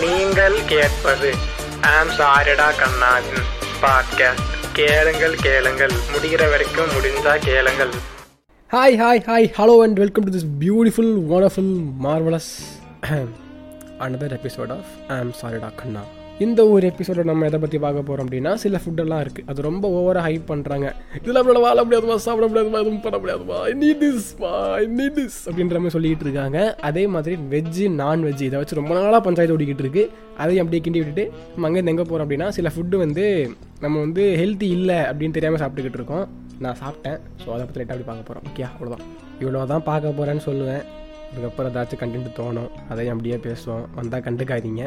நீங்கள் கேட்பது. ஆம் சாரிடா கண்ணாவின் பாட்காஸ்ட் கேளுங்கள் கேளுங்கள். முடிகிற வரைக்கும் முடிஞ்சா கேளுங்கள். Hi hi hi hello and welcome to this beautiful wonderful marvellous another episode of ஆம் சாரிடா கண்ணா இந்த ஒரு எபிசோட நம்ம எதை பற்றி பார்க்க போகிறோம் அப்படின்னா சில ஃபுட்டெல்லாம் இருக்குது அது ரொம்ப ஓவராக ஹைப் பண்ணுறாங்க இதில் நம்மளால வாழ முடியாதுமா சாப்பிட முடியாதுமா எதுவும் பண்ண முடியாதுமா? ஐ நீட் திஸ் திஸ் அப்படின்ற மாதிரி சொல்லிக்கிட்டு இருக்காங்க. அதே மாதிரி வெஜ்ஜு நான்வெஜ் இதை வச்சு ரொம்ப நாளாக பஞ்சாயத்து ஓடிக்கிட்டு இருக்குது அதையும் அப்படியே கிண்டி விட்டுட்டு நம்ம அங்கேருந்து எங்கே போகிறோம் அப்படின்னா சில ஃபுட்டு வந்து நம்ம வந்து ஹெல்த்தி இல்லை அப்படின்னு தெரியாமல் சாப்பிட்டுக்கிட்டு இருக்கோம். நான் சாப்பிட்டேன். ஸோ அதை பற்றி லைட்டாக அப்படி பார்க்க போகிறோம் ஓகே அவ்வளோதான் இவ்வளோ தான் பார்க்க போகிறேன்னு சொல்லுவேன். அதுக்கப்புறம் ஏதாச்சும் கண்டென்ட் தோணும் அதையும் அப்படியே பேசுவோம். வந்தால் கண்டுக்காதீங்க.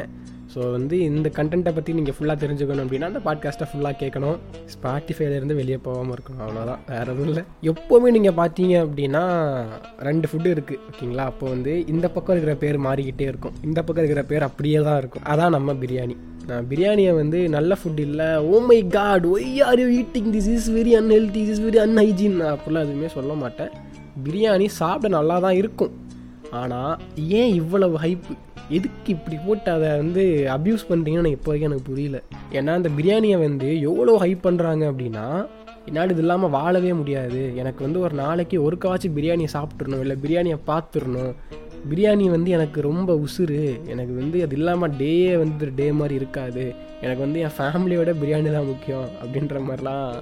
ஸோ வந்து இந்த கண்டென்ட்டை பற்றி நீங்கள் ஃபுல்லாக தெரிஞ்சுக்கணும் அப்படின்னா அந்த பாட்காஸ்ட்டை ஃபுல்லாக கேட்கணும். ஸ்பாட்டிஃபைலேருந்து வெளியே போகாமல் இருக்கணும். அவ்வளோதான் வேறு எதுவும் இல்லை. எப்போவுமே நீங்கள் பார்த்தீங்க அப்படின்னா ரெண்டு ஃபுட்டு இருக்குது ஓகேங்களா அப்போ வந்து இந்த பக்கம் இருக்கிற பேர் மாறிக்கிட்டே இருக்கும். இந்த பக்கம் இருக்கிற பேர் அப்படியே தான் இருக்கும். அதான் நம்ம பிரியாணி. நான் பிரியாணியை வந்து நல்ல ஃபுட் இல்லை. ஓ my God why are you eating this is very unhealthy this is very unhygiene நான் அப்படிலாம் எதுவுமே சொல்ல மாட்டேன். பிரியாணி சாப்பிட நல்லா தான் இருக்கும். ஆனால் ஏன் இவ்வளவு ஹைப்பு எதுக்கு இப்படி போட்டு அதை வந்து அப்யூஸ் பண்ணுறீங்கன்னு எனக்கு இப்போ வரைக்கும் எனக்கு புரியல. ஏன்னா அந்த பிரியாணியை வந்து எவ்வளோ ஹைப் பண்ணுறாங்க அப்படின்னா என்னால் இது இல்லாமல் வாழவே முடியாது. எனக்கு வந்து ஒரு நாளைக்கு ஒருக்காச்சும் பிரியாணியை சாப்பிட்றணும் இல்லை பிரியாணியை பார்த்துடணும். பிரியாணி வந்து எனக்கு ரொம்ப உசுறு. எனக்கு வந்து அது இல்லாமல் டேயே வந்து டே மாதிரி இருக்காது. எனக்கு வந்து என் ஃபேமிலியோட பிரியாணி தான் முக்கியம் அப்படின்ற மாதிரிலாம்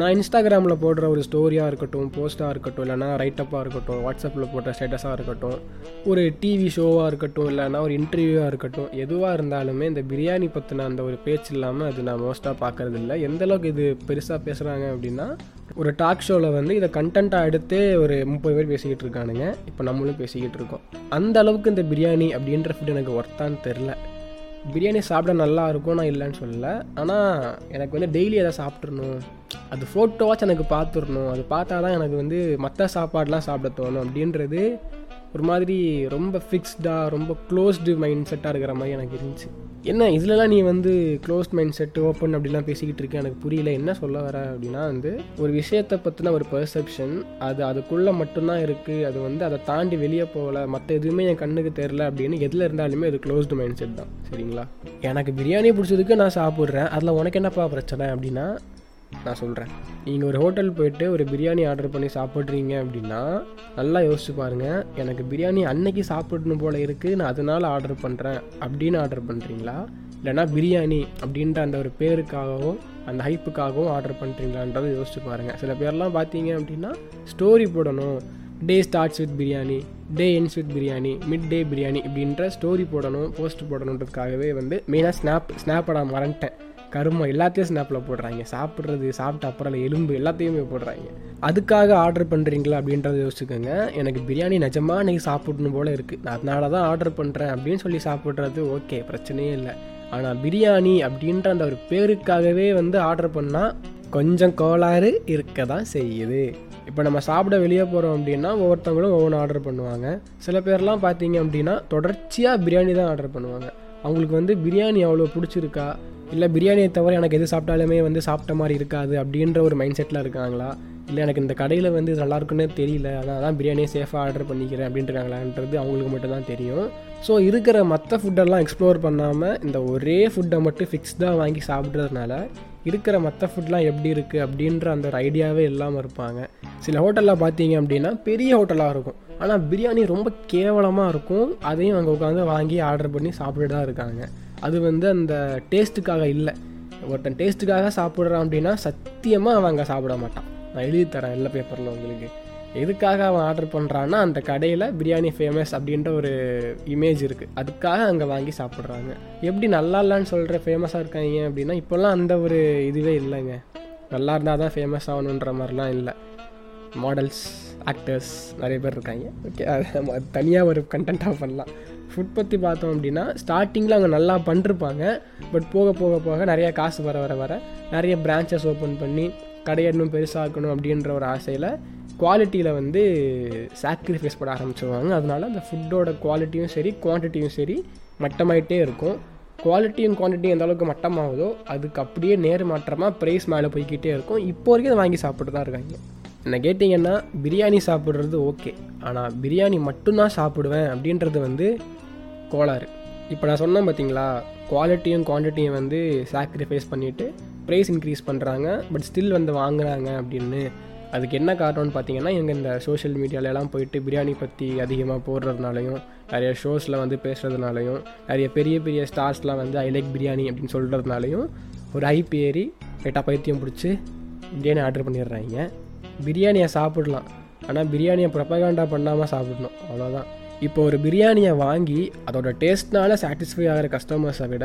நான் இன்ஸ்டாகிராமில் போடுற ஒரு ஸ்டோரியாக இருக்கட்டும் போஸ்ட்டாக இருக்கட்டும் இல்லைனா ரைட்டப்பாக இருக்கட்டும் வாட்ஸ்அப்பில் போடுற ஸ்டேட்டஸாக இருக்கட்டும் ஒரு டிவி ஷோவாக இருக்கட்டும் இல்லைனா ஒரு இன்டர்வியூவாக இருக்கட்டும் எதுவாக இருந்தாலுமே இந்த பிரியாணி பற்றின அந்த ஒரு பேச்சு இல்லாமல் அது நான் மோஸ்ட்டாக பார்க்கறது இல்லை. எந்தளவுக்கு இது பெருசாக பேசுகிறாங்க அப்படின்னா ஒரு டாக் ஷோவில் வந்து இதை கண்டென்ட்டாக எடுத்து ஒரு முப்பது பேர் பேசிக்கிட்டு இருக்கானுங்க. இப்போ நம்மளும் பேசிக்கிட்டு இருக்கோம். அந்த அளவுக்கு இந்த பிரியாணி அப்படின்ற ஃபுட் எனக்கு ஒர்த்தான்னு தெரில பிரியாணி சாப்பிட நல்லா இருக்கும் நான் இல்லைன்னு சொல்லலை. ஆனால் எனக்கு வந்து டெய்லி எதை சாப்பிட்றணும் அது ஃபோட்டோவாச்சும் எனக்கு பார்த்துடணும். அது பார்த்தா தான் எனக்கு வந்து மற்ற சாப்பாடெலாம் சாப்பிட தோணும் அப்படின்றது ஒரு மாதிரி ரொம்ப ஃபிக்ஸ்டாக ரொம்ப க்ளோஸ்டு மைண்ட் செட்டாக இருக்கிற மாதிரி எனக்கு இருந்துச்சு. என்ன இதுலலாம் நீ வந்து க்ளோஸ் மைண்ட் செட் ஓப்பன் அப்படிலாம் பேசிக்கிட்டு இருக்கேன் எனக்கு புரியல. என்ன சொல்ல வர அப்படின்னா வந்து ஒரு விஷயத்தை பற்றின ஒரு பெர்செப்ஷன் அது அதுக்குள்ளே மட்டும்தான் இருக்குது அது வந்து அதை தாண்டி வெளியே போகல. மற்ற எதுவுமே என் கண்ணுக்கு தெரில அப்படின்னு எதில் இருந்தாலுமே அது க்ளோஸ்டு மைண்ட் செட் தான். சரிங்களா? எனக்கு பிரியாணி பிடிச்சதுக்கு நான் சாப்பிட்றேன். அதில் உனக்கு என்னப்பா பிரச்சனை அப்படின்னா நான் சொல்கிறேன் நீங்கள் ஒரு ஹோட்டல் போயிட்டு ஒரு பிரியாணி ஆர்டர் பண்ணி சாப்பிட்றீங்க அப்படின்னா நல்லா யோசிச்சு பாருங்கள் எனக்கு பிரியாணி அன்னைக்கு சாப்பிடணும் போல் இருக்குது நான் அதனால் ஆர்டர் பண்ணுறேன் அப்படின்னு ஆர்டர் பண்ணுறீங்களா இல்லைனா பிரியாணி அப்படின்ற அந்த ஒரு பேருக்காகவும் அந்த ஹைப்புக்காகவும் ஆர்டர் பண்ணுறீங்களான்றதை யோசிச்சு பாருங்கள் சில பேர்லாம் பார்த்தீங்க அப்படின்னா ஸ்டோரி போடணும். Day starts with biryani day ends with biryani mid day biryani இப்படின்ற ஸ்டோரி போடணும் போஸ்ட் போடணுன்றதுக்காகவே வந்து மெயினாக ஸ்னாப் ஸ்னாப்பை மறந்துட்டேன். கருமம் எல்லாத்தையும் ஸ்னாப்பில் போடுறாங்க. சாப்பிட்றது சாப்பிட்ட அப்புறம் எலும்பு எல்லாத்தையுமே போடுறாங்க. அதுக்காக ஆர்டர் பண்ணுறீங்களா அப்படின்றத யோசிச்சுக்கோங்க. எனக்கு பிரியாணி நிஜமாக இன்றைக்கி சாப்பிடணும் போல் இருக்குது நான் அதனால தான் ஆர்டர் பண்ணுறேன் அப்படின்னு சொல்லி சாப்பிட்றது ஓகே பிரச்சனையே இல்லை. ஆனால் பிரியாணி அப்படின்ற அந்த ஒரு பேருக்காகவே வந்து ஆர்டர் பண்ணால் கொஞ்சம் கோளாறு இருக்க தான் செய்யுது. இப்போ நம்ம சாப்பிட வெளியே போகிறோம் அப்படின்னா ஒவ்வொருத்தவங்களும் ஒவ்வொன்று ஆர்டர் பண்ணுவாங்க. சில பேர்லாம் பார்த்தீங்க அப்படின்னா தொடர்ச்சியாக பிரியாணி தான் ஆர்டர் பண்ணுவாங்க. அவங்களுக்கு வந்து பிரியாணி அவ்வளோ பிடிச்சிருக்கா? இல்லை பிரியாணியை தவிர எனக்கு எது சாப்பிட்டாலுமே வந்து சாப்பிட்ட மாதிரி இருக்காது அப்படின்ற ஒரு மைண்ட் செட்டில் இருக்காங்களா? இல்லை எனக்கு இந்த கடையில் வந்து இது தெரியல அதான் தான் பிரியாணியை சேஃபாக ஆர்டர் பண்ணிக்கிறேன் அப்படின்ட்டுருக்காங்களான்றது அவங்களுக்கு மட்டும் தான் தெரியும். ஸோ இருக்கிற மற்ற ஃபுட்டெல்லாம் எக்ஸ்ப்ளோர் பண்ணாமல் இந்த ஒரே ஃபுட்டை மட்டும் ஃபிக்ஸ்டாக வாங்கி சாப்பிட்றதுனால இருக்கிற மற்ற ஃபுட்லாம் எப்படி இருக்குது அப்படின்ற அந்த ஒரு ஐடியாவே இல்லாமல் இருப்பாங்க. சில ஹோட்டலில் பார்த்தீங்க அப்படின்னா பெரிய ஹோட்டலாக இருக்கும். ஆனால் பிரியாணி ரொம்ப கேவலமாக இருக்கும். அதையும் அங்கே உட்காந்து வாங்கி ஆர்டர் பண்ணி சாப்பிட்டு தான் இருக்காங்க. அது வந்து அந்த டேஸ்ட்டுக்காக இல்லை. ஒருத்தன் டேஸ்ட்டுக்காக சாப்பிட்றான் அப்படின்னா சத்தியமாக அவன் அங்கே சாப்பிட மாட்டான். நான் எழுதி தரேன் எல்லா பேப்பரில் உங்களுக்கு. எதுக்காக அவன் ஆர்டர் பண்ணுறான்னா அந்த கடையில் பிரியாணி ஃபேமஸ் அப்படின்ற ஒரு இமேஜ் இருக்குது அதுக்காக அங்கே வாங்கி சாப்பிட்றாங்க. எப்படி நல்லா இல்லைன்னு சொல்கிற ஃபேமஸாக இருக்காங்க அப்படின்னா இப்போல்லாம் அந்த ஒரு இதுவே இல்லைங்க. நல்லா இருந்தால் தான் ஃபேமஸ் ஆகணுன்ற மாதிரிலாம் இல்லை. மாடல்ஸ் ஆக்டர்ஸ் நிறைய பேர் இருக்காங்க. ஓகே அது தனியாக ஒரு கண்டென்ட்டாக பண்ணலாம். ஃபுட் பற்றி பார்த்தோம் அப்படின்னா ஸ்டார்டிங்கில் அவங்க நல்லா பண்ணிருப்பாங்க. பட் போக போக போக நிறைய காசு வர வர வர நிறைய பிரான்ச்சஸ் ஓப்பன் பண்ணி கடையை இன்னும் பெருசாக்கணும் அப்படின்ற ஒரு ஆசையில் குவாலிட்டியில் வந்து சாக்ரிஃபைஸ் பண்ண ஆரம்பிச்சிருவாங்க. அதனால அந்த ஃபுட்டோட குவாலிட்டியும் சரி குவான்டிட்டியும் சரி மட்டமாயிட்டே இருக்கும். குவாலிட்டியும் குவான்டிட்டியும் எந்த அளவுக்கு மட்டமாகுதோ அதுக்கு அப்படியே நேர் மாற்றமாக ப்ரைஸ் மேலே போய்கிட்டே இருக்கும். இப்போ வரைக்கும் அதை வாங்கி சாப்பிட்டு தான் இருக்காங்க. என்ன கேட்டிங்கன்னா பிரியாணி சாப்பிட்றது ஓகே ஆனால் பிரியாணி மட்டும்தான் சாப்பிடுவேன் அப்படின்றது வந்து கோளாறு. இப்போ நான் சொன்னேன் பார்த்தீங்களா குவாலிட்டியும் குவான்டிட்டியும் வந்து சாக்ரிஃபைஸ் பண்ணிவிட்டு ப்ரைஸ் இன்க்ரீஸ் பண்ணுறாங்க பட் ஸ்டில் வந்து வாங்குறாங்க அப்படின்னு. அதுக்கு என்ன காரணம்னு பார்த்தீங்கன்னா எங்கள் இந்த சோஷியல் மீடியாலலாம் போயிட்டு பிரியாணி பற்றி அதிகமாக போடுறதுனாலையும் நிறைய ஷோஸில் வந்து பேசுகிறதுனாலையும் நிறைய பெரிய பெரிய ஸ்டார்ஸ்லாம் வந்து ஐ லைக் பிரியாணி அப்படின்னு சொல்கிறதுனாலையும் ஒரு ஐபி ஏறி லைட்டாக பைத்தியம் பிடிச்சி பிரியாணி ஆர்டர் பண்ணிடுறாங்க. பிரியாணியை சாப்பிடலாம். ஆனால் பிரியாணியை ப்ரொபகாண்டா பண்ணாமல் சாப்பிடணும். அவ்வளோதான் இப்போ ஒரு பிரியாணியை வாங்கி அதோட டேஸ்ட்னால சாட்டிஸ்ஃபை ஆகிற கஸ்டமர்ஸை விட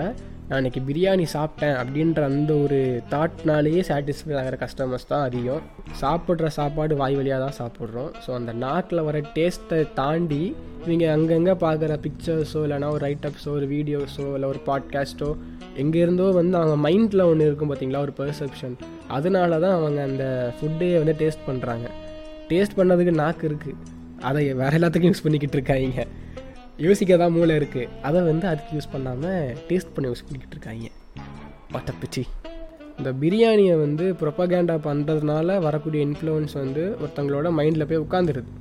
நான் இன்றைக்கி பிரியாணி சாப்பிட்டேன் அப்படின்ற அந்த ஒரு தாட்னாலேயே சாட்டிஸ்ஃபை ஆகிற கஸ்டமர்ஸ் தான் அதிகம். சாப்பிட்ற சாப்பாடு வாய் வழியாக தான் சாப்பிட்றோம். ஸோ அந்த நாக்கில் வர டேஸ்ட்டை தாண்டி இவங்க அங்கங்கே பார்க்குற பிக்சர்ஸோ இல்லைனா ஒரு ரைட்டப்ஸோ ஒரு வீடியோஸோ இல்லை ஒரு பாட்காஸ்ட்டோ எங்கேருந்தோ வந்து அவங்க மைண்டில் ஒன்று இருக்கும் பார்த்தீங்களா ஒரு பெர்செப்ஷன் அதனால தான் அவங்க அந்த ஃபுட்டே வந்து டேஸ்ட் பண்ணுறாங்க டேஸ்ட் பண்ணதுக்கு நாக்கு இருக்குது அதை வேறு எல்லாத்துக்கும் யூஸ் பண்ணிக்கிட்டு இருக்காங்க. யோசிக்க தான் மூளை இருக்குது அதை வந்து அதுக்கு யூஸ் பண்ணாமல் டேஸ்ட் பண்ணி யூஸ் பண்ணிக்கிட்டு இருக்காங்க. பட்டப்பிச்சி இந்த பிரியாணியை வந்து ப்ரொப்பகேண்டா பண்ணுறதுனால வரக்கூடிய இன்ஃப்ளூயன்ஸ் வந்து ஒருத்தங்களோட மைண்டில் போய் உட்காந்துருது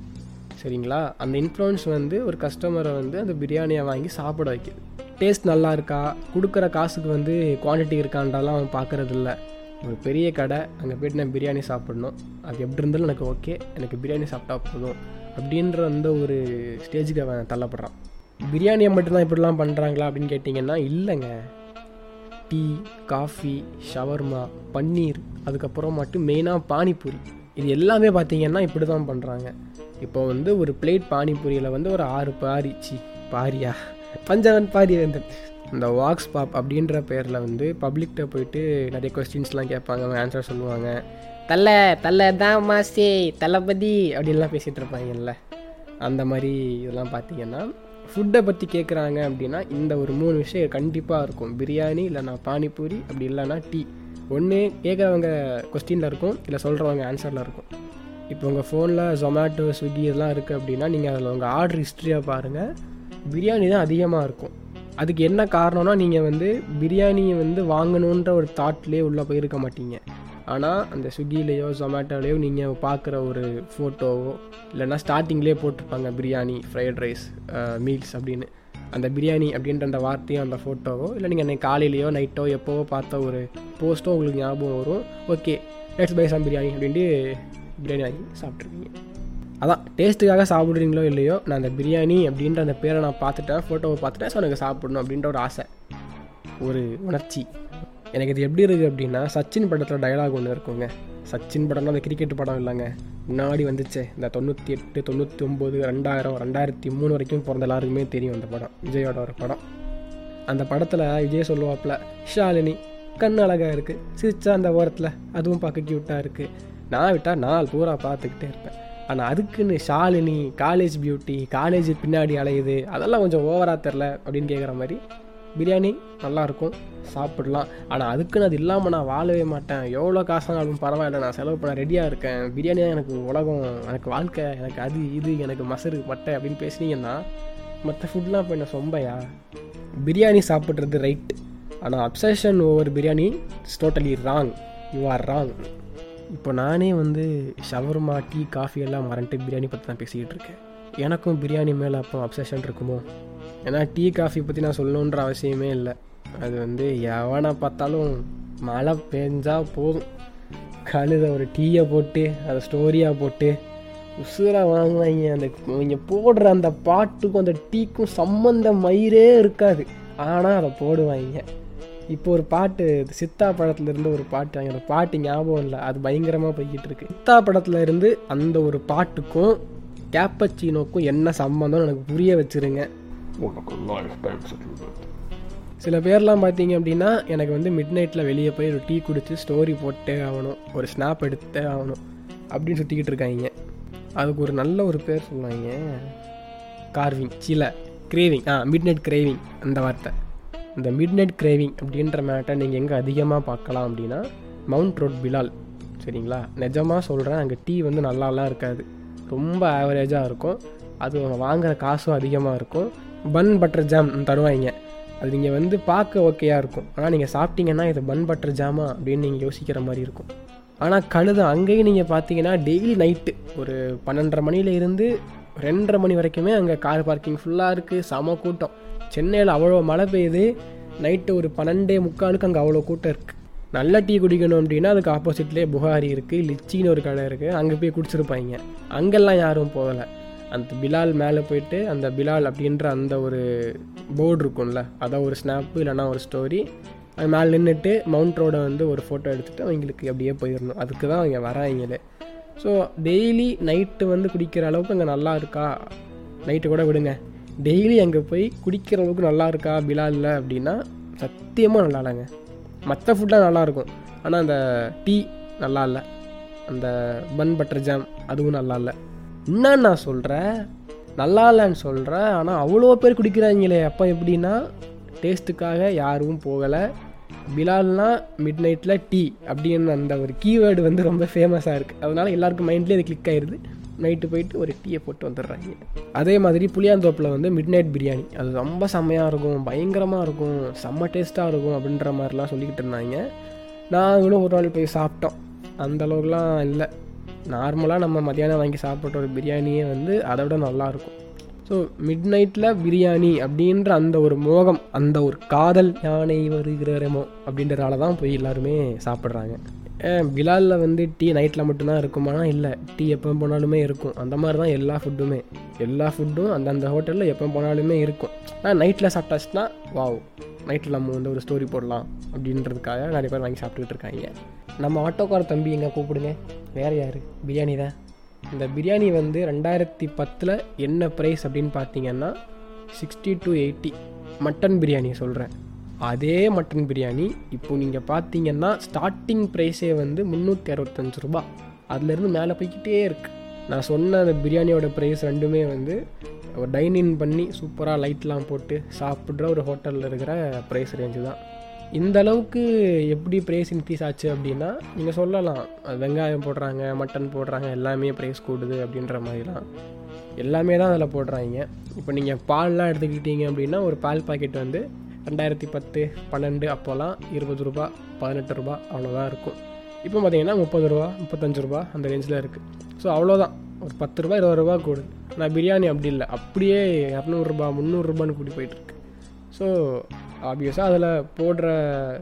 சரிங்களா? அந்த இன்ஃப்ளூயன்ஸ் வந்து ஒரு கஸ்டமரை வந்து அந்த பிரியாணியை வாங்கி சாப்பிட வைக்குது. டேஸ்ட் நல்லா இருக்கா? கொடுக்குற காசுக்கு வந்து குவான்டிட்டி இருக்கான்றாலாம் அவன் பார்க்குறது இல்லை ஒரு பெரிய கடை அங்கே போய்ட்டு நான் பிரியாணி சாப்பிடணும். அது எப்படி இருந்தாலும் எனக்கு ஓகே எனக்கு பிரியாணி சாப்பிட்டா போதும். அப்படின்ற அந்த ஒரு ஸ்டேஜுக்கு அவன் தள்ளப்படுறான். பிரியாணியை மட்டும்தான் இப்படிலாம் பண்ணுறாங்களா அப்படின்னு கேட்டிங்கன்னா இல்லைங்க. டீ காஃபி ஷவர்மா பன்னீர் அதுக்கப்புறம் மட்டும் மெயினாக பானிபூரி. இது எல்லாமே பார்த்திங்கன்னா இப்படி தான் பண்ணுறாங்க இப்போ வந்து ஒரு பிளேட் பானிபூரியில் வந்து ஒரு ஆறு பாரி சி பாரியா? பஞ்சவன் பாரி வந்து. இந்த வாக்ஸ் பாப் அப்படின்ற பேரில் வந்து பப்ளிக்கிட்ட போயிட்டு நிறைய கொஸ்டின்ஸ்லாம் கேட்பாங்க. அவங்க ஆன்சர் சொல்லுவாங்க. தலை தலை தான் மாஸ்டே தளபதி அப்படின்லாம் பேசிகிட்டு இருப்பாங்கல்ல. அந்த மாதிரி இதெல்லாம் பார்த்தீங்கன்னா ஃபுட்டை பற்றி கேட்குறாங்க அப்படின்னா இந்த ஒரு மூணு விஷயம் கண்டிப்பாக இருக்கும். பிரியாணி இல்லைனா பானிபூரி அப்படி இல்லைனா டீ. ஒன்று கேட்குறவங்க கொஸ்டினில் இருக்கும் இல்லை சொல்கிறவங்க ஆன்சரில் இருக்கும். இப்போ உங்கள் ஃபோனில் ஜொமேட்டோ ஸ்விக்கி இதெல்லாம் இருக்குது அப்படின்னா நீங்கள் அதில் உங்கள் ஆர்டர் ஹிஸ்ட்ரியாக பாருங்கள் பிரியாணி தான் அதிகமாக இருக்கும். அதுக்கு என்ன காரணம்னா நீங்கள் வந்து பிரியாணியை வந்து வாங்கணுன்ற ஒரு தாட்லேயே உள்ளே போயிருக்க மாட்டீங்க. ஆனால் அந்த ஸ்விக்கிலேயோ ஜொமேட்டோலேயோ நீங்கள் பார்க்குற ஒரு ஃபோட்டோவோ இல்லைன்னா ஸ்டார்டிங்லேயே போட்டிருப்பாங்க பிரியாணி ஃப்ரைட் ரைஸ் மீல்ஸ் அப்படின்னு. அந்த பிரியாணி அப்படின்ற அந்த வார்த்தையோ அந்த ஃபோட்டோவோ இல்லை நீங்கள் அன்றைக்கி காலையிலையோ நைட்டோ எப்போவோ பார்த்த ஒரு போஸ்ட்டோ உங்களுக்கு ஞாபகம் வரும். Okay let's buy some biryani அப்படின்ட்டு பிரியாணி வாங்கி சாப்பிட்ருக்கீங்க அதான் டேஸ்ட்டுக்காக சாப்பிட்றீங்களோ இல்லையோ நான் அந்த பிரியாணி அப்படின்ற அந்த பேரை நான் பார்த்துட்டேன் ஃபோட்டோவை பார்த்துட்டேன் ஸோ எனக்கு சாப்பிடணும் அப்படின்ற ஒரு ஆசை. ஒரு உணர்ச்சி. எனக்கு இது எப்படி இருக்குது அப்படின்னா சச்சின் படத்தில் டயலாக் ஒன்று இருக்குங்க. சச்சின் படம்னா அந்த கிரிக்கெட் படம் இல்லைங்க. முன்னாடி வந்துச்சே இந்த தொண்ணூற்றி எட்டு தொண்ணூற்றி ஒம்பது ரெண்டாயிரம் ரெண்டாயிரத்தி மூணு வரைக்கும் பிறந்த எல்லாருக்குமே தெரியும் அந்த படம். விஜயோட ஒரு படம். அந்த படத்தில் விஜய் சொல்லுவாப்புல ஷாலினி கண் அழகாக இருக்குது சிரிச்சா அந்த ஓரத்தில் அதுவும் பார்க்க க்யூட்டாக இருக்குது நான் விட்டால் நாள் பூரா பார்த்துக்கிட்டே இருப்பேன். ஆனால் அதுக்குன்னு ஷாலினி காலேஜ் பியூட்டி காலேஜ் பின்னாடி அலையுது அதெல்லாம் கொஞ்சம் ஓவராக தெரில அப்படின்னு கேட்குற மாதிரி பிரியாணி நல்லாயிருக்கும் சாப்பிடலாம். ஆனால் அதுக்குன்னு அது இல்லாமல் நான் வாழவே மாட்டேன். எவ்வளோ காசானாலும் பரவாயில்ல நான் செலவு பண்ண ரெடியாக இருக்கேன். பிரியாணி தான் எனக்கு உலகம் எனக்கு வாழ்க்கை எனக்கு அது இது எனக்கு மசரு மட்டை அப்படின்னு பேசுனீங்கன்னா மற்ற ஃபுட்லாம் இப்போ என்ன சொம்பையா? பிரியாணி சாப்பிட்றது ரைட் ஆனால் obsession over biryani it's totally wrong you are wrong இப்போ நானே வந்து ஷவர்மா டீ காஃபி எல்லாம் மறந்துட்டு பிரியாணி பற்றி தான் பேசிக்கிட்டு இருக்கேன். எனக்கும் பிரியாணி மேலே அப்போ அப்சஷன் இருக்குமோ? ஏன்னா டீ காஃபி பற்றி நான் சொல்லணுன்ற அவசியமே இல்லை. அது வந்து எவனை பார்த்தாலும் மழை பெஞ்சால் போதும். கழுத ஒரு டீயை போட்டு அதை ஸ்டோரியாக போட்டு உசுராக வாங்குவாங்க. அந்த இவங்க போடுற அந்த பாட்டுக்கும் அந்த டீக்கும் சம்மந்த மயிரே இருக்காது. ஆனால் அதை போடுவாங்க. இப்போ ஒரு பாட்டு சித்தா படத்துல இருந்து ஒரு பாட்டு அந்த பாட்டு ஞாபகம் இல்லை. அது பயங்கரமாக போய்கிட்டு இருக்கு. சித்தா படத்துல இருந்து அந்த ஒரு பாட்டுக்கும் கேப்பச்சினோக்கும் என்ன சம்மந்தம் எனக்கு புரிய வச்சிருங்க. சில பேர்லாம் பார்த்தீங்க அப்படின்னா எனக்கு வந்து மிட் நைட்டில் வெளியே போய் ஒரு டீ குடிச்சு ஸ்டோரி போட்டே ஆகணும். ஒரு ஸ்னாப் எடுத்தே ஆகணும். அப்படின்னு சுற்றிக்கிட்டு இருக்காங்க. அதுக்கு ஒரு நல்ல ஒரு பேர் சொல்லுவாங்க. கார்விங் சில craving ah midnight craving அந்த வார்த்தை. இந்த மிட் நைட் கிரேவிங் அப்படின்ற மேட்டை நீங்கள் எங்கே அதிகமாக பார்க்கலாம் அப்படின்னா மவுண்ட் ரோட் பிலால் சரிங்களா? நிஜமாக சொல்கிறேன் அங்கே டீ வந்து நல்லாலாம் இருக்காது. ரொம்ப ஆவரேஜாக இருக்கும். அது வாங்குகிற காசும் அதிகமாக இருக்கும். பன் பட்டர் ஜாம் தருவாங்க. அது நீங்கள் வந்து பார்க்க ஓகேயாக இருக்கும். ஆனால் நீங்கள் சாப்பிட்டீங்கன்னா இது பன் பட்டர் ஜாமா அப்படின்னு நீங்கள் யோசிக்கிற மாதிரி இருக்கும். ஆனால் கழுதம் அங்கேயும் நீங்கள் பார்த்தீங்கன்னா டெய்லி நைட்டு ஒரு பன்னெண்டரை மணியில இருந்து ரெண்டரை மணி வரைக்குமே அங்கே கார் பார்க்கிங் ஃபுல்லாக இருக்குது செம கூட்டம். சென்னையில் அவ்வளோ மழை பெய்யுது. நைட்டு ஒரு பன்னெண்டே முக்காலுக்கு அங்கே அவ்வளோ கூட்டம் இருக்குது நல்ல டீ குடிக்கணும் அப்படின்னா அதுக்கு ஆப்போசிட்லேயே புகாரி இருக்குது லிச்சின்னு ஒரு கடை இருக்குது அங்கே போய் குடிச்சிருப்பாங்க. அங்கெல்லாம் யாரும் போகலை. அந்த பிலால் மேலே போயிட்டு அந்த பிலால் அப்படின்ற அந்த ஒரு போர்டு இருக்கும்ல அதான் ஒரு ஸ்னாப்பு இல்லைனா ஒரு ஸ்டோரி அது மேலே நின்றுட்டு மவுண்ட் ரோடை வந்து ஒரு ஃபோட்டோ எடுத்துகிட்டு அவங்களுக்கு அப்படியே போயிடணும். அதுக்கு தான் அவங்க வராங்களே ஸோ டெய்லி நைட்டு வந்து குடிக்கிற அளவுக்கு அங்கே நல்லா இருக்கா? நைட்டு கூட விடுங்க. டெய்லி அங்கே போய் குடிக்கிற அளவுக்கு நல்லா இருக்கா பிலாலில் அப்படின்னா சத்தியமாக நல்லா இல்லைங்க. மற்ற ஃபுட்லாம் நல்லாயிருக்கும். ஆனால் அந்த டீ நல்லா இல்லை அந்த பன் பட்டர் ஜாம் அதுவும் நல்லா இல்லை என்னன்னு நான் சொல்கிறேன் நல்லா இல்லைன்னு சொல்கிறேன் ஆனால் அவ்வளோ பேர் குடிக்கிறாங்களே. அப்போ எப்படின்னா டேஸ்ட்டுக்காக யாரும் போகலை. பிலால்னா மிட் நைட்டில் டீ அப்படின்னு அந்த ஒரு கீவேர்டு வந்து ரொம்ப ஃபேமஸாக இருக்குது அதனால எல்லாருக்கும் மைண்ட்லேயே அது கிளிக் ஆயிடுது நைட்டு போயிட்டு ஒரு டீயை போட்டு வந்துடுறாங்க. அதே மாதிரி புளியாந்தோப்பில் வந்து மிட் நைட் பிரியாணி. அது ரொம்ப செம்மையாக இருக்கும் பயங்கரமாக இருக்கும் செம்ம டேஸ்ட்டாக இருக்கும் அப்படின்ற மாதிரிலாம் சொல்லிக்கிட்டு இருந்தாங்க. நாங்களும் ஒரு நாள் போய் சாப்பிட்டோம். அந்தளவுக்குலாம் இல்லை. நார்மலாக நம்ம மதியானம் வாங்கி சாப்பிட்ற ஒரு பிரியாணியே வந்து அதை விட நல்லாயிருக்கும் ஸோ மிட் நைட்டில் பிரியாணி அப்படின்ற அந்த ஒரு மோகம் அந்த ஒரு காதல் யானை வருகிறமோ அப்படின்றனால தான் போய் எல்லாருமே சாப்பிட்றாங்க. பிலாலில் வந்து டீ நைட்டில் மட்டும்தான் இருக்குமானா இல்லை. டீ எப்போ போனாலுமே இருக்கும். அந்த மாதிரி தான் எல்லா ஃபுட்டுமே எல்லா ஃபுட்டும் அந்தந்த ஹோட்டலில் எப்போ போனாலுமே இருக்கும். ஆனால் நைட்டில் சாப்பிட்டாச்சுன்னா வாவ் நைட்டில் நம்ம வந்து ஒரு ஸ்டோரி போடலாம். அப்படின்றதுக்காக நிறைய பேர் வாங்கி சாப்பிட்டுக்கிட்டு இருக்காங்க. நம்ம ஆட்டோக்கார தம்பி எங்கே கூப்பிடுங்க? வேறு யார்? பிரியாணி தான். இந்த பிரியாணி வந்து ரெண்டாயிரத்தி பத்தில் என்ன ப்ரைஸ் அப்படின்னு பார்த்தீங்கன்னா sixty to eighty mutton biryani சொல்கிறேன் அதே மட்டன் பிரியாணி. இப்போ நீங்கள் பார்த்தீங்கன்னா ஸ்டார்டிங் ப்ரைஸே வந்து முந்நூற்றி அறுபத்தஞ்சு ரூபா. அதுலேருந்து மேலே போய்கிட்டே இருக்குது நான் சொன்ன அந்த பிரியாணியோட ப்ரைஸ் ரெண்டுமே வந்து ஒரு டைனிங் பண்ணி சூப்பராக லைட்லாம் போட்டு சாப்பிட்ற ஒரு ஹோட்டலில் இருக்கிற ப்ரைஸ் ரேஞ்சு தான். இந்த அளவுக்கு எப்படி ப்ரைஸ் இன்க்ரீஸ் ஆச்சு அப்படின்னா நீங்கள் சொல்லலாம். வெங்காயம் போடுறாங்க மட்டன் போடுறாங்க எல்லாமே ப்ரைஸ் கூடுது அப்படின்ற மாதிரிலாம். எல்லாமே தான் அதில் போடுறாங்க. இப்போ நீங்கள் பால்லாம் எடுத்துக்கிட்டீங்க அப்படின்னா ஒரு பால் பாக்கெட் வந்து ரெண்டாயிரத்தி பத்து பன்னெண்டு அப்போல்லாம் இருபது ரூபா பதினெட்டு ரூபா அவ்வளோதான் இருக்கும். இப்போ பார்த்தீங்கன்னா முப்பது ரூபா முப்பத்தஞ்சு ரூபா அந்த ரேஞ்சில் இருக்குது ஸோ அவ்வளோதான். ஒரு பத்து ரூபா இருபது ரூபா கூடு. நான் பிரியாணி அப்படி இல்லை. அப்படியே இரநூறுபா முந்நூறுரூபான்னு கூட்டி போயிட்டுருக்கு. ஸோ ஆப்வியஸாக அதில் போடுற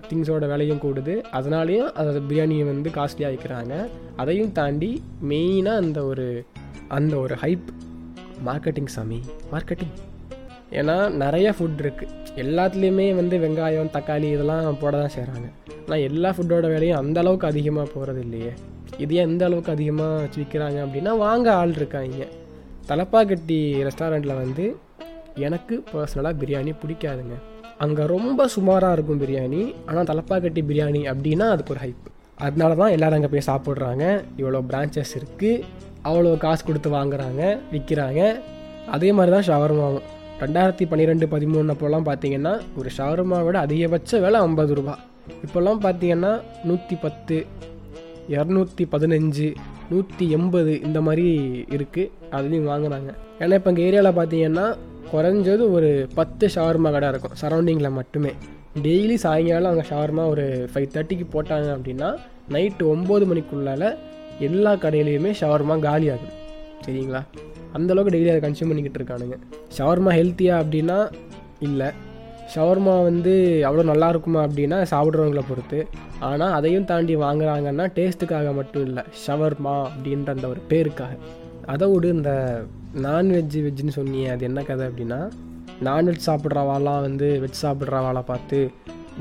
திங்ஸோட விலையும் கூடுது. அதனாலேயும் அதை பிரியாணியை வந்து காஸ்ட்லியாக ஆகிக்கிறாங்க அதையும் தாண்டி மெயினாக அந்த ஒரு அந்த ஒரு ஹைப் மார்க்கெட்டிங் சாமி மார்க்கெட்டிங் ஏன்னா நிறைய ஃபுட் இருக்குது எல்லாத்துலேயுமே வந்து வெங்காயம் தக்காளி இதெல்லாம் போட தான் செய்கிறாங்க ஆனால் எல்லா ஃபுட்டோட விலையும் அந்த அளவுக்கு அதிகமாக போகிறது இல்லையே. இது ஏன் எந்த அளவுக்கு அதிகமாக வச்சு விற்கிறாங்க அப்படின்னா வாங்க ஆள் இருக்காங்க. தலப்பாக்கட்டி ரெஸ்டாரண்ட்டில் வந்து எனக்கு பர்சனலாக பிரியாணி பிடிக்காதுங்க. அங்கே ரொம்ப சுமாராக இருக்கும் பிரியாணி ஆனால் தலப்பாக்கட்டி பிரியாணி அப்படின்னா அதுக்கு ஒரு ஹைப் அதனால தான் எல்லோரும் அங்கே போய் சாப்பிட்றாங்க. இவ்வளோ பிரான்ச்சஸ் இருக்குது அவ்வளோ காசு கொடுத்து வாங்குறாங்க விற்கிறாங்க அதே மாதிரி தான் ஷவர்மாவும் ரெண்டாயிரத்தி பன்னிரெண்டு பதிமூணு அப்போல்லாம் பார்த்தீங்கன்னா ஒரு ஷவர்மாவோட அதிகபட்ச விலை ஐம்பது ரூபா. இப்போல்லாம் பார்த்தீங்கன்னா நூற்றி பத்து இரநூத்தி பதினஞ்சு நூற்றி எண்பது இந்த மாதிரி இருக்குது அதுலேயும் வாங்குறாங்க. ஏன்னா இப்போ எங்கள் ஏரியாவில் பார்த்தீங்கன்னா குறைஞ்சது ஒரு பத்து ஷவர்மா கடை இருக்கும். சரௌண்டிங்கில் மட்டுமே. டெய்லி சாயங்காலம் அங்கே ஷவர்மா ஒரு ஃபைவ் தேர்ட்டிக்கு போட்டாங்க அப்படின்னா நைட்டு ஒம்பது மணிக்குள்ளால எல்லா கடையிலையுமே ஷவர்மா காலி ஆகுது சரிங்களா? அந்தளவுக்கு டெய்லி அதை கன்சியூம் பண்ணிக்கிட்டு இருக்கானுங்க. ஷவர்மா ஹெல்த்தியா அப்படின்னா இல்லை. ஷவர்மா வந்து அவ்வளோ நல்லா இருக்குமா அப்படின்னா சாப்பிட்றவங்கள பொறுத்து. ஆனால் அதையும் தாண்டி வாங்குறாங்கன்னா டேஸ்ட்டுக்காக மட்டும் இல்லை ஷவர்மா அப்படின்ற அந்த ஒரு பேருக்காக. அதை விடு இந்த நான்வெஜ் வெஜ்ஜுன்னு சொன்னியே அது என்ன கதை அப்படின்னா நான்வெஜ் சாப்பிட்றவாலாம் வந்து வெஜ் சாப்பிட்றவாலாம் பார்த்து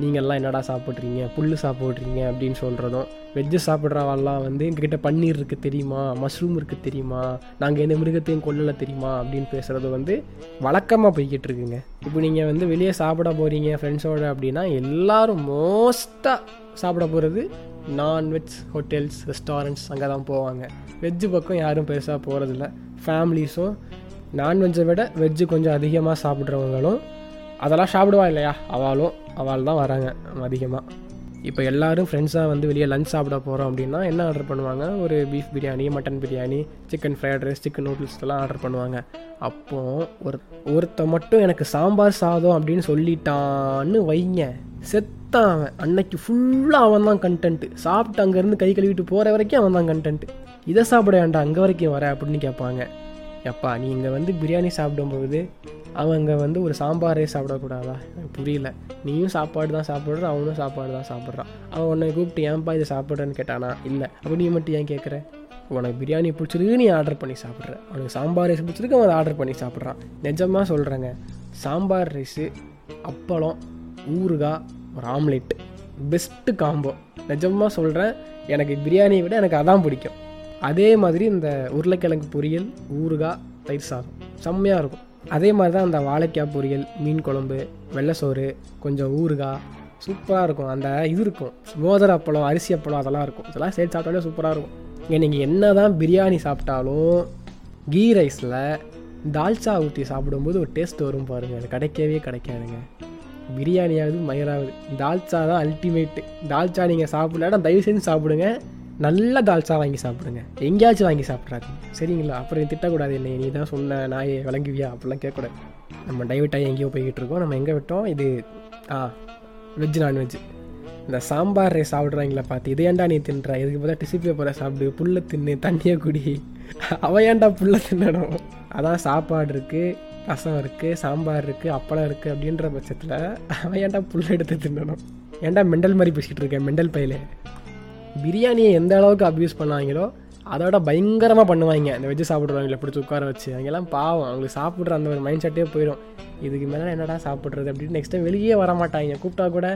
நீங்கள்லாம் என்னடா சாப்பிட்றீங்க? புல் சாப்பிட்றீங்க அப்படின்னு சொல்கிறதும் வெஜ்ஜு சாப்பிட்றவாலாம் வந்து எங்ககிட்ட பன்னீர் இருக்குது தெரியுமா? மஷ்ரூம் இருக்குது தெரியுமா? நாங்கள் எந்த மிருகத்தையும் கொல்லலை தெரியுமா? அப்படின்னு பேசுகிறது வந்து வழக்கமாக போய்கிட்டு இருக்குங்க. இப்போ நீங்கள் வந்து வெளியே சாப்பிட போகிறீங்க ஃப்ரெண்ட்ஸோட அப்படின்னா எல்லோரும் மோஸ்ட்டாக சாப்பிட போகிறது நான்வெஜ் ஹோட்டல்ஸ் ரெஸ்டாரண்ட்ஸ் அங்கே தான் போவாங்க. வெஜ்ஜு பக்கம் யாரும் பெருசாக போகிறதில்ல ஃபேமிலிஸும் நான்வெஜ்ஜை விட வெஜ்ஜு கொஞ்சம் அதிகமாக சாப்பிட்றவங்களும் அதெல்லாம் சாப்பிடுவா இல்லையா? அவளும். அவள் தான் வராங்க அதிகமாக இப்போ எல்லோரும் ஃப்ரெண்ட்ஸாக வந்து வெளியே லஞ்ச் சாப்பிட போகிறோம் அப்படின்னா என்ன ஆர்டர் பண்ணுவாங்க? ஒரு beef biryani mutton biryani chicken fried rice chicken noodles எல்லாம் ஆர்டர் பண்ணுவாங்க. அப்போது ஒரு ஒருத்த மட்டும் எனக்கு சாம்பார் சாதம் அப்படின்னு சொல்லிட்டான்னு வைங்க. செத்தான் அவன். அன்னைக்கு ஃபுல்லாக அவன் தான் கண்டென்ட்டு சாப்பிட்டு அங்கேருந்து கை கழுவிட்டு போகிற வரைக்கும் அவன் தான் கண்டென்ட்டு இதை சாப்பிட வேண்டாம் அங்கே வரைக்கும் வர அப்படின்னு கேட்பாங்க. எப்பா நீ இங்கே வந்து பிரியாணி சாப்பிடும்போது அவன் அங்கே வந்து ஒரு சாம்பாரே சாப்பிடக்கூடாதா? எனக்கு புரியல. நீயும் சாப்பாடு தான் சாப்பிட்ற அவனும் சாப்பாடு தான் சாப்பிட்றான். அவன் உன்னை கூப்பிட்டு ஏன்பா இதை சாப்பிட்றேன்னு கேட்டானா? இல்லை. அப்போ நீ மட்டும் ஏன் கேட்குற உனக்கு பிரியாணி பிடிச்சிருக்கு நீ ஆர்டர் பண்ணி சாப்பிட்ற. அவனுக்கு சாம்பார் ரைஸ் பிடிச்சிருக்கு அவன் ஆர்டர் பண்ணி சாப்பிட்றான். நிஜமாக சொல்கிறேங்க சாம்பார் ரைஸு அப்பளம் ஊறுகாய் ஒரு ஆம்லெட் பெஸ்ட்டு காம்போ நிஜமாக சொல்கிறேன் எனக்கு பிரியாணியை விட எனக்கு அதான் பிடிக்கும். அதே மாதிரி இந்த உருளைக்கிழங்கு பொரியல் ஊறுகாய் தயிர் சாதம். செம்மையாக இருக்கும். அதே மாதிரி தான் அந்த வாழைக்காய் பொரியல் மீன் குழம்பு வெள்ளை சோறு கொஞ்சம் ஊறுகாய் சூப்பராக இருக்கும். அந்த இது இருக்கும். மோதிர அப்பளம் அரிசி அப்பளம் அதெல்லாம் இருக்கும். இதெல்லாம் சேர்த்து சாப்பிட்டாலே சூப்பராக இருக்கும். இங்கே நீங்கள் என்ன தான் பிரியாணி சாப்பிட்டாலும் கீ ரைஸில் தால்ச்சா ஊற்றி சாப்பிடும்போது ஒரு டேஸ்ட் வரும் பாருங்கள் அது கிடைக்கவே கிடைக்காதுங்க. பிரியாணியாவது மயராகுது தால்ச்சா தான் அல்டிமேட்டு தால்ச்சா நீங்கள் சாப்பிடலன்னா தயவு செஞ்சு சாப்பிடுங்க. நல்ல தால்சா வாங்கி சாப்பிடுங்க. எங்கேயாச்சும் வாங்கி சாப்பிட்றாரு சரிங்களா? அப்புறம் திட்டக்கூடாது என்னை. நீ தான் சொன்ன நாயை விளங்குவியா அப்படிலாம் கேட்கக்கூடாது. நம்ம டைவெட்டாக எங்கேயோ போய்கிட்டு இருக்கோம். நம்ம எங்கே விட்டோம்? இது ஆ வெஜ் நான்வெஜ் இந்த சாம்பார் ரைஸ் சாப்பிட்றாங்களா பார்த்து இதை ஏன்டா நீ தின்ற? இதுக்கு பார்த்தா டிசி பேப்பரை சாப்பிடு புல்லை தின்னு தண்ணியை குடி. அவன் ஏன்டா புல்லை தின்னணும்? அதான் சாப்பாடு இருக்குது ரசம் இருக்குது சாம்பார் இருக்குது அப்பளம் இருக்குது அப்படின்ற பட்சத்தில் அவன் ஏன்டா புல்லை எடுத்து தின்னணும்? ஏன்டா மெண்டல் மாதிரி பேசிக்கிட்டு இருக்கேன் மெண்டல் பையில. பிரியாணியை எந்த அளவுக்கு அப்யூஸ் பண்ணாங்களோ அதோட பயங்கரமாக பண்ணுவாங்க. இந்த வெஜ்ஜு சாப்பிட்றவங்கள பிடிச்சி உட்கார வச்சு அவங்கெல்லாம் பாவம். அவங்களுக்கு சாப்பிட்ற அந்த ஒரு மைண்ட் செட்டே போயிடும் இதுக்கு மேலே என்னடா சாப்பிட்றது அப்படின்னு நெக்ஸ்ட் டைம் வெளியே வர மாட்டாங்க. கூப்பிட்டா கூட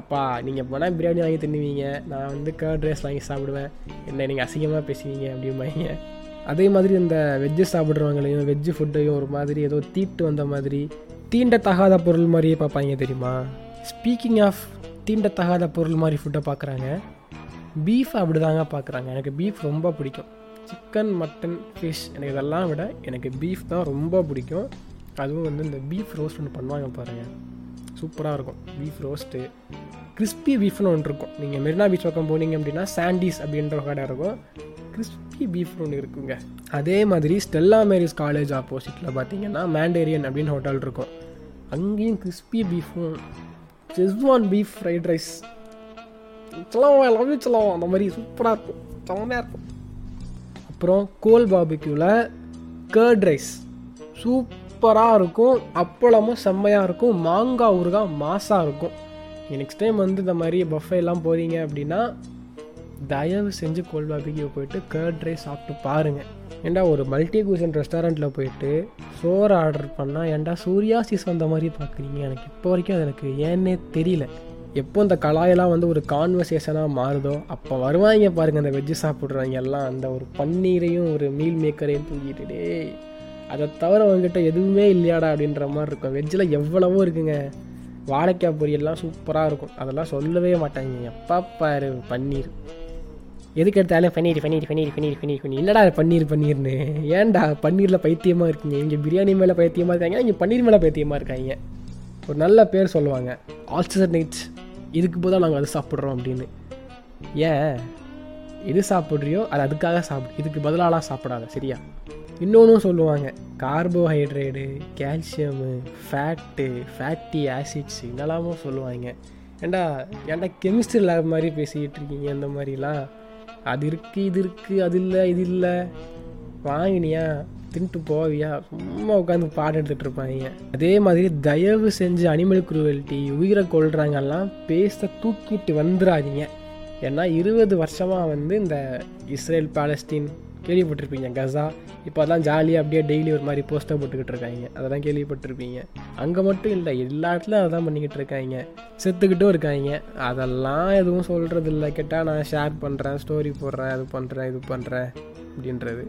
அப்பா நீங்கள் போனால் பிரியாணி வாங்கி தின்னுவீங்க. நான் வந்து கர்ட் ரைஸ் வாங்கி சாப்பிடுவேன். என்ன நீங்கள் அசிங்கமாக பேசுவீங்க அப்படிம்பாங்க. அதே மாதிரி இந்த வெஜ்ஜு சாப்பிட்றவங்களையும் வெஜ்ஜு ஃபுட்டையும் ஒரு மாதிரி ஏதோ தீட்டு வந்த மாதிரி தீண்டத்தகாத பொருள் மாதிரியே பார்ப்பாங்க தெரியுமா? ஸ்பீக்கிங் ஆஃப் தீண்டத்தகாத பொருள் மாதிரி ஃபுட்டை பார்க்குறாங்க. பீஃப் அப்படிதாங்க பார்க்குறாங்க. எனக்கு பீஃப் ரொம்ப பிடிக்கும். சிக்கன் மட்டன் ஃபிஷ் எனக்கு இதெல்லாம் விட எனக்கு பீஃப் தான் ரொம்ப பிடிக்கும். அதுவும் வந்து இந்த பீஃப் ரோஸ்ட் ஒன்று பண்ணுவாங்க பாருங்கள் சூப்பராக இருக்கும். பீஃப் ரோஸ்ட்டு கிறிஸ்பி பீஃப்னு ஒன்று இருக்கும். நீங்கள் மெரினா பீச் பக்கம் போனீங்க அப்படின்னா சாண்டீஸ் அப்படின்ற ஒரு கடை இருக்கும். கிறிஸ்பி பீஃப்னு ஒன்று இருக்குங்க. அதே மாதிரி ஸ்டெல்லா மேரிஸ் காலேஜ் ஆப்போசிட்டில் பார்த்தீங்கன்னா மேண்டேரியன் அப்படின்னு ஹோட்டல் இருக்கும். அங்கேயும் கிறிஸ்பி பீஃபும் செஸ்வான் பீஃப் ஃப்ரைட் ரைஸ் சொல்லலாம் எல்லாமே சிலவம் அந்த மாதிரி சூப்பராக இருக்கும். செம்மையாக இருக்கும். அப்புறம் கோல் பாபிக்யூவில் கர்ட் ரைஸ் சூப்பராக இருக்கும். அப்பளமும் செம்மையாக இருக்கும். மாங்காய் ஊறுகாய் மாசாக இருக்கும். நெக்ஸ்ட் டைம் வந்து இந்த மாதிரி பஃபேலாம் போகிறீங்க அப்படின்னா தயவு செஞ்சு கோல் பாபிக்கு போயிட்டு கர்ட் ரைஸ் சாப்பிட்டு பாருங்கள் ஏண்டா ஒரு மல்டி குஷன் ரெஸ்டாரண்ட்டில் போயிட்டு சோறு ஆர்டர் பண்ணால் ஏன்டா சூர்யாசிஸ் வந்த மாதிரி பார்க்குறீங்க எனக்கு? இப்போ வரைக்கும் அது எனக்கு ஏன்னே தெரியல. எப்போ இந்த கலாயெல்லாம் வந்து ஒரு கான்வர்சேஷனாக மாறுதோ அப்போ வருவாங்க பாருங்கள் அந்த வெஜ்ஜு சாப்பிட்றவங்க எல்லாம். அந்த ஒரு பன்னீரையும் ஒரு மீல் மேக்கரையும் தூக்கிட்டுடே டேய் அதை தவிர அவங்ககிட்ட எதுவுமே இல்லையாடா? அப்படின்ற மாதிரி இருக்கும். வெஜ்ஜில் எவ்வளவோ இருக்குங்க. வாழைக்காய் பொரியல்லாம் சூப்பராக இருக்கும். அதெல்லாம் சொல்லவே மாட்டாங்க. எப்பா பாரு பன்னீர். எதுக்கு எடுத்தாலும் பன்னீர் பன்னீர் பன்னீர் பன்னீர் பன்னீர் பன்னீர். என்னடா பன்னீர் பன்னீர்னு? ஏன்டா பன்னீரில் பைத்தியமாக இருக்கீங்க? இங்கே பிரியாணி மேலே பைத்தியமாக இருக்காங்க இங்கே பன்னீர் மேலே பைத்தியமாக இருக்காங்க. ஒரு நல்ல பேர் சொல்லுவாங்க. ஆல்டர்னேட்ஸ் இதுக்கு போதான் நாங்கள் அது சாப்பிட்றோம் அப்படின்னு. ஏன்? எது சாப்பிட்றியோ அது அதுக்காக சாப்பிடு இதுக்கு பதிலாலாம் சாப்பிடாத சரியா? இன்னொன்றும் சொல்லுவாங்க carbohydrate calcium fat fatty acids இதெல்லாமும் சொல்லுவாங்க. ஏண்டா ஏன்டா கெமிஸ்ட்ரி லேப் மாதிரி பேசிக்கிட்டு இருக்கீங்க அந்த மாதிரிலாம்? அது இருக்குது இது இருக்குது அது இல்லை இது இல்லை. வாங்கினியா? தின்ட்டு போவியா? சும்மா உட்காந்து பாடம் எடுத்துகிட்டு இருப்பாங்க. அதே மாதிரி தயவு செஞ்சு அனிமல் குரூவல்ட்டி உயிரை கொள்றாங்கலாம் பேச தூக்கிட்டு வந்துடாதீங்க ஏன்னா இருபது வருஷமாக வந்து இந்த இஸ்ரேல் பாலஸ்தீன் கேள்விப்பட்டிருப்பீங்க கசா. இப்போ அதெல்லாம் ஜாலியாக அப்படியே டெய்லி ஒரு மாதிரி போஸ்டர் போட்டுக்கிட்டு இருக்காங்க. அதெல்லாம் கேள்விப்பட்டிருப்பீங்க. அங்கே மட்டும் இல்லை எல்லா இடத்துலையும் அதான் பண்ணிக்கிட்டு இருக்காங்க. செத்துக்கிட்டும் இருக்காங்க. அதெல்லாம் எதுவும் சொல்கிறது இல்லை கேட்டால் நான் ஷேர் பண்ணுறேன் ஸ்டோரி போடுறேன் அது பண்ணுறேன் இது பண்ணுறேன் அப்படின்றது.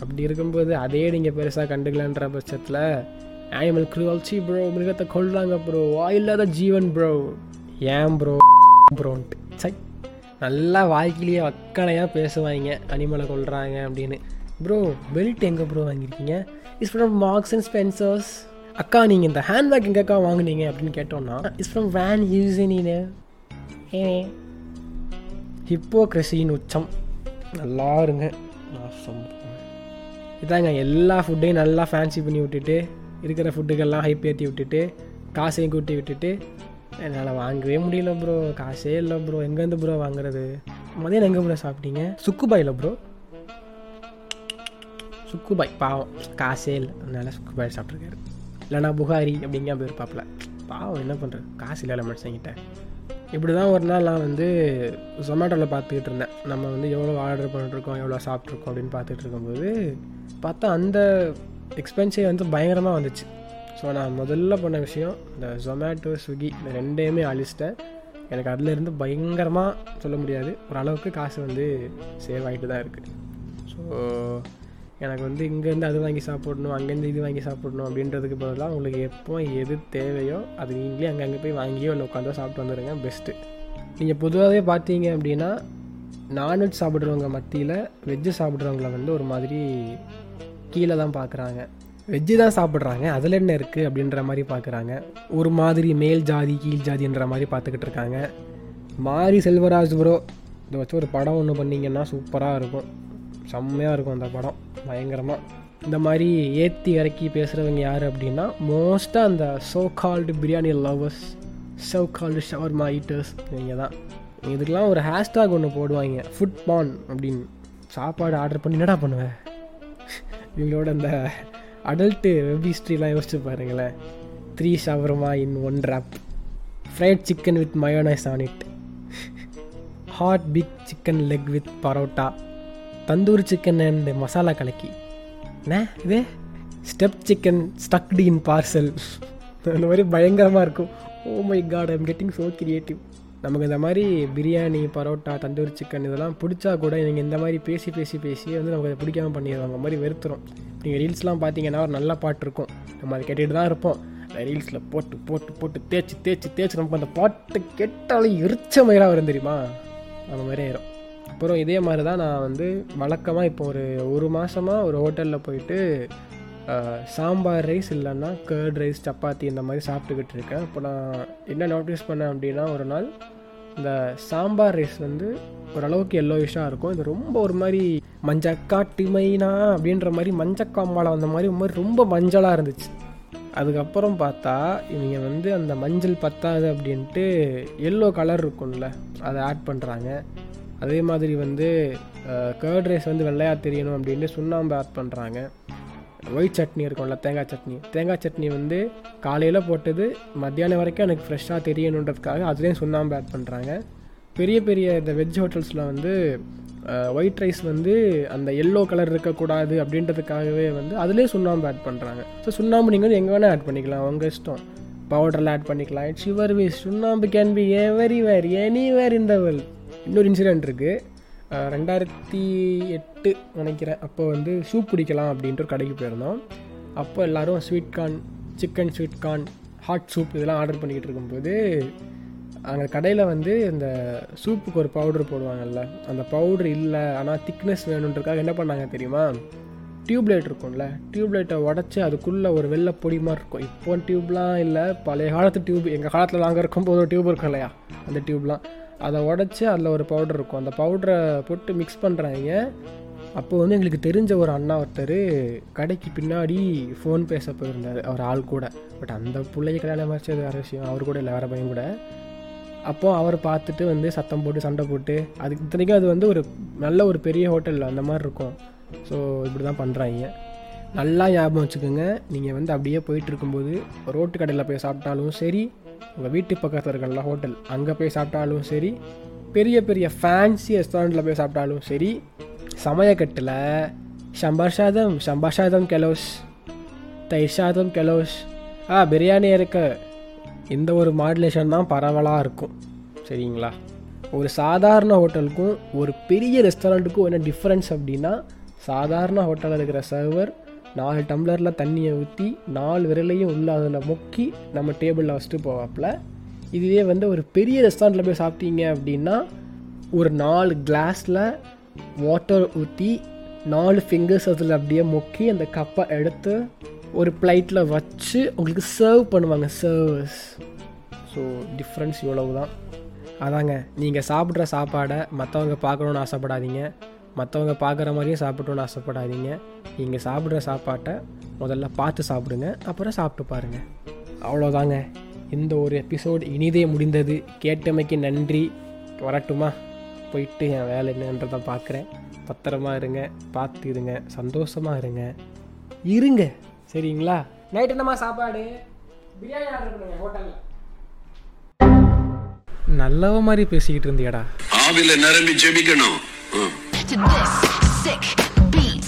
அப்படி இருக்கும்போது அதே நீங்கள் பெருசாக கண்டுக்கலன்ற பட்சத்தில் ஆனிமல் க்ரூவல்ச்சி ப்ரோ மிருகத்தை கொள்றாங்க ப்ரோ வாயில்லாத ஜீவன் ப்ரோ ஏன் ப்ரோ ப்ரோன்ட்டு சை நல்லா வாழ்க்கையிலேயே அக்கனையாக பேசுவாங்க. அனிமலை கொள்றாங்க அப்படின்னு. ப்ரோ பெல்ட் எங்கே ப்ரோ வாங்கியிருக்கீங்க? Is from Marks and Spencers அக்கா நீங்கள் இந்த ஹேண்ட்பேக் எங்கேக்கா வாங்குனீங்க? அப்படின்னு கேட்டோன்னா இஸ் ஃப்ரம் வேன் யூஸினின்னு ஏ ஹிப்போக்ரஸியின் உச்சம். நல்லா இருங்க. நாசம் இதாங்க எல்லா ஃபுட்டையும் நல்லா ஃபேன்சி பண்ணி விட்டுட்டு இருக்கிற ஃபுட்டுக்கெல்லாம் ஹைப் ஏற்றி விட்டுட்டு காசையும் கூட்டி விட்டுட்டு என்னால் வாங்கவே முடியல ப்ரோ காசே இல்லை ப்ரோ எங்கேருந்து ப்ரோ வாங்குறது? மதியம் எங்கே ப்ரோ சாப்பிட்டீங்க? சுக்குபாயில் ப்ரோ சுக்குபாய் பாவம். காசே இல்லை. அதனால சுக்குபாய் சாப்பிட்ருக்காரு இல்லைனா புகாரி அப்படிங்க அப்படி இருப்பாப்புல பாவம் என்ன பண்ணுறது காசு இல்லை மனுஷங்கிட்ட இப்படி தான் ஒரு நாள் நான் வந்து ஜொமேட்டோவில் பார்த்துக்கிட்டு இருந்தேன். நம்ம வந்து எவ்வளோ ஆர்டர் பண்ணிட்டுருக்கோம் எவ்வளோ சாப்பிட்ருக்கோம் அப்படின்னு பார்த்துட்டு இருக்கும்போது பார்த்தா அந்த எக்ஸ்பென்ஸே வந்து பயங்கரமாக வந்துச்சு. ஸோ நான் முதல்ல பண்ண விஷயம் இந்த ஜொமேட்டோ ஸ்விக்கி இந்த ரெண்டையுமே அழிச்சிட்டேன். எனக்கு அதுலேருந்து பயங்கரமாக சொல்ல முடியாது. ஓரளவுக்கு காசு வந்து சேவ் ஆகிட்டு தான் இருக்குது ஸோ எனக்கு வந்து இங்கேருந்து அது வாங்கி சாப்பிடணும் அங்கேருந்து இது வாங்கி சாப்பிடணும் அப்படின்றதுக்கு பதிலாக உங்களுக்கு எப்போ எது தேவையோ அது நீங்களே அங்கங்கே போய் வாங்கியோ இல்லை உட்காந்தோ சாப்பிட்டு வந்துடுங்க பெஸ்ட்டு நீங்கள் பொதுவாகவே பார்த்தீங்க அப்படின்னா நான்வெஜ் சாப்பிட்றவங்க மத்தியில் வெஜ்ஜு சாப்பிட்றவங்கள வந்து ஒரு மாதிரி கீழே தான் பார்க்குறாங்க. வெஜ்ஜு தான் சாப்பிட்றாங்க அதில் என்ன இருக்குது அப்படின்ற மாதிரி பார்க்குறாங்க. ஒரு மாதிரி மேல் ஜாதி கீழ் ஜாதின்ற மாதிரி பார்த்துக்கிட்டு இருக்காங்க. மாரி செல்வராஜ் ப்ரோ இதை வச்சு ஒரு படம் ஒன்று பண்ணிங்கன்னா சூப்பராக இருக்கும். செம்மையாக இருக்கும் அந்த படம் பயங்கரமாக இந்த மாதிரி ஏற்றி இறக்கி பேசுகிறவங்க யார் அப்படின்னா மோஸ்ட்டாக அந்த so called biryani lovers so called shawarma eaters நீங்கள் தான். இதுக்கெலாம் ஒரு ஹேஷ்டாக் ஒன்று போடுவாங்க ஃபுட் பான் அப்படின்னு. சாப்பாடு ஆர்டர் பண்ணி என்னடா பண்ணுவேன் இவங்களோட இந்த அடல்ட்டு வெப் ஹிஸ்ட்ரிலாம் யோசிச்சு பாருங்களேன். Three shawarma in one wrap fried chicken with mayonnaise on it hot big chicken leg with parotta tandoori chicken and masala கலக்கி. என்ன இது? Step chicken stuck in parcel அந்த மாதிரி பயங்கரமாக இருக்கும். ஓ my God I'm getting so creative நமக்கு இந்த மாதிரி பிரியாணி பரோட்டா தந்தூரி சிக்கன் இதெல்லாம் பிடிச்சா கூட நீங்கள் இந்த மாதிரி பேசி பேசி பேசி வந்து நமக்கு அதை பிடிக்காம பண்ணிடுவாங்க. மாதிரி வெறுத்துரும். நீங்கள் ரீல்ஸ்லாம் பார்த்தீங்கன்னா ஒரு நல்ல பாட்டு இருக்கும். நம்ம அதை கேட்டுகிட்டு தான் இருப்போம். ரீல்ஸில் போட்டு போட்டு போட்டு தேய்ச்சி தேய்ச்சி தேய்ச்சி நமக்கு அந்த பாட்டு கேட்டாலும் எரிச்ச மயிராக வரும் தெரியுமா? அந்த மாதிரி ஆயிரும். அப்புறம் இதே மாதிரி தான் நான் வந்து வழக்கமாக இப்போ ஒரு ஒரு மாதமாக ஒரு ஹோட்டலில் போயிட்டு சாம்பார் ரைஸ் இல்லைன்னா கர்ட் ரைஸ் சப்பாத்தி இந்த மாதிரி சாப்பிட்டுக்கிட்டு இருக்கேன். இப்போ நான் என்ன நோட்டீஸ் பண்ணேன் அப்படின்னா ஒரு நாள் இந்த சாம்பார் ரைஸ் வந்து ஓரளவுக்கு எல்லோயிஷாக இருக்கும். இது ரொம்ப ஒரு மாதிரி மஞ்சக்கா டிமைனா அப்படின்ற மாதிரி மஞ்சக்காம்பாலம் அந்த மாதிரி ஒரு மாதிரி ரொம்ப மஞ்சளாக இருந்துச்சு. அதுக்கப்புறம் பார்த்தா இவங்க வந்து அந்த மஞ்சள் பத்தாது அப்படின்ட்டு எல்லோ கலர் இருக்கும்ல அதை ஆட் பண்ணுறாங்க அதே மாதிரி வந்து கர்ட் ரைஸ் வந்து வெள்ளையாக தெரியணும் அப்படின்ட்டு சுண்ணாம்பு ஆட் பண்ணுறாங்க ஒயிட் சட்னி இருக்கும்ல தேங்காய் சட்னி. தேங்காய் சட்னி வந்து காலையில் போட்டது மத்தியானம் வரைக்கும் எனக்கு ஃப்ரெஷ்ஷாக தெரியணுன்றதுக்காக அதுலேயும் சுண்ணாம்பு ஆட் பண்ணுறாங்க பெரிய பெரிய இந்த வெஜ் ஹோட்டல்ஸில் வந்து ஒயிட் ரைஸ் வந்து அந்த எல்லோ கலர் இருக்கக்கூடாது அப்படின்றதுக்காகவே வந்து அதுலேயே சுண்ணாம்பு ஆட் பண்ணுறாங்க ஸோ சுண்ணாம்பு நீங்கள் வந்து எங்கே வேணால் ஆட் பண்ணிக்கலாம் உங்கள் இஷ்டம். பவுடரில் ஆட் பண்ணிக்கலாம். இட்ஸ் யுவர் வேஸ் சுண்ணாம்பு can be everywhere anywhere in the world இன்னொரு இன்சிடென்ட் இருக்குது ரெண்டாயிரத்தி எட்டு நினைக்கிறேன். அப்போ வந்து சூப் குடிக்கலாம் அப்படின்ட்டு ஒரு கடைக்கு போயிருந்தோம். அப்போ எல்லோரும் sweet corn chicken sweet corn hot soup இதெல்லாம் ஆர்டர் பண்ணிக்கிட்டு இருக்கும்போது அங்கே கடையில் வந்து இந்த சூப்புக்கு ஒரு பவுடர் போடுவாங்கல்ல அந்த பவுடர் இல்லை ஆனால் திக்னஸ் வேணுன்றதுக்காக என்ன பண்ணாங்க தெரியுமா? டியூப்லைட் இருக்கும்ல டியூப்லைட்டை உடச்சி அதுக்குள்ளே ஒரு வெள்ளை பொடி மாதிரி இருக்கும். இப்போ டியூப்லாம் இல்லை பழைய காலத்து டியூப் எங்கள் காலத்தில் நாங்கள் இருக்கும்போது ஒரு டியூப் இருக்கும் இல்லையா? அந்த டியூப்லாம் அதை உடச்சி அதில் ஒரு பவுடர் இருக்கும். அந்த பவுடரை போட்டு மிக்ஸ் பண்ணுறாங்க அப்போது வந்து எங்களுக்கு தெரிஞ்ச ஒரு அண்ணா ஒருத்தர் கடைக்கு பின்னாடி ஃபோன் பேச போயிருந்தார். அவர் ஆள் கூட. பட் அந்த பிள்ளைய கல்யாணம் மறைச்சது வேறு விஷயம். அவர் கூட இல்லை வேறு பையன் கூட. அப்போது அவர் பார்த்துட்டு வந்து சத்தம் போட்டு சண்டை போட்டு அதுக்கு இத்தனைக்கும் அது வந்து ஒரு நல்ல ஒரு பெரிய ஹோட்டலில் அந்த மாதிரி இருக்கும். ஸோ இப்படி தான் பண்ணுறாங்க நல்லா ஞாபகம் வச்சுக்கோங்க. நீங்கள் வந்து அப்படியே போயிட்டு இருக்கும்போது ரோட்டு கடையில் போய் சாப்பிட்டாலும் சரி உங்கள் வீட்டு பக்கத்தில் இருக்கல ஹோட்டல் அங்கே போய் சாப்பிட்டாலும் சரி பெரிய பெரிய ஃபேன்சி ரெஸ்டாரண்ட்டில் போய் சாப்பிட்டாலும் சரி சமயக்கட்டில் ஷம்பர் சாதம் ஷம்பர் சாதம் கெலோஸ் தயிர் சாதம் கெலோஸ் ஆ பிரியாணி இருக்க. இந்த ஒரு மாடுலேஷன் தான் பரவலாக இருக்கும். சரிங்களா? ஒரு சாதாரண ஹோட்டலுக்கும் ஒரு பெரிய ரெஸ்டாரண்ட்டுக்கும் என்ன டிஃப்ரென்ஸ் அப்படின்னா சாதாரண ஹோட்டலில் இருக்கிற சர்வர் நாலு டம்ளரில் தண்ணியை ஊற்றி நாலு விரலையும் உள்ள அதில் முக்கி நம்ம டேபிளில் வச்சுட்டு போவாப்புல. இதுவே வந்து ஒரு பெரிய ரெஸ்டாரண்ட்டில் போய் சாப்பிட்டீங்க அப்படின்னா ஒரு நாலு கிளாஸில் வாட்டர் ஊற்றி நாலு ஃபிங்கர்ஸ் அதில் அப்படியே முக்கி அந்த கப்பை எடுத்து ஒரு பிளைட்டில் வச்சு உங்களுக்கு சர்வ் பண்ணுவாங்க சர்வஸ் ஸோ டிஃப்ரென்ஸ் இவ்வளவு தான் அதாங்க நீங்கள் சாப்பிட்ற சாப்பாடை மற்றவங்க பார்க்கணுன்னு ஆசைப்படாதீங்க. மற்றவங்க பார்க்குற மாதிரியே சாப்பிட்டோன்னு ஆசைப்படாதீங்க. நீங்கள் சாப்பிட்ற சாப்பாட்டை முதல்ல பார்த்து சாப்பிடுங்க அப்புறம் சாப்பிட்டு பாருங்க. அவ்வளோதாங்க இந்த ஒரு எபிசோடு இனிதே முடிந்தது. கேட்டமைக்கு நன்றி. வரட்டுமா? போயிட்டு என் வேலை என்னன்றதை பார்க்குறேன் பத்திரமா இருங்க. பார்த்து இருங்க. சந்தோஷமாக இருங்க. இருங்க. சரிங்களா? நைட் என்னம்மா சாப்பாடு? பிரியாணி ஆர்டர் பண்ணுங்க ஹோட்டலில் நல்லவ மாதிரி பேசிக்கிட்டு இருந்தியடா. ஆவில நிரம்பி ஜெபிக்கணும். to this sick beat.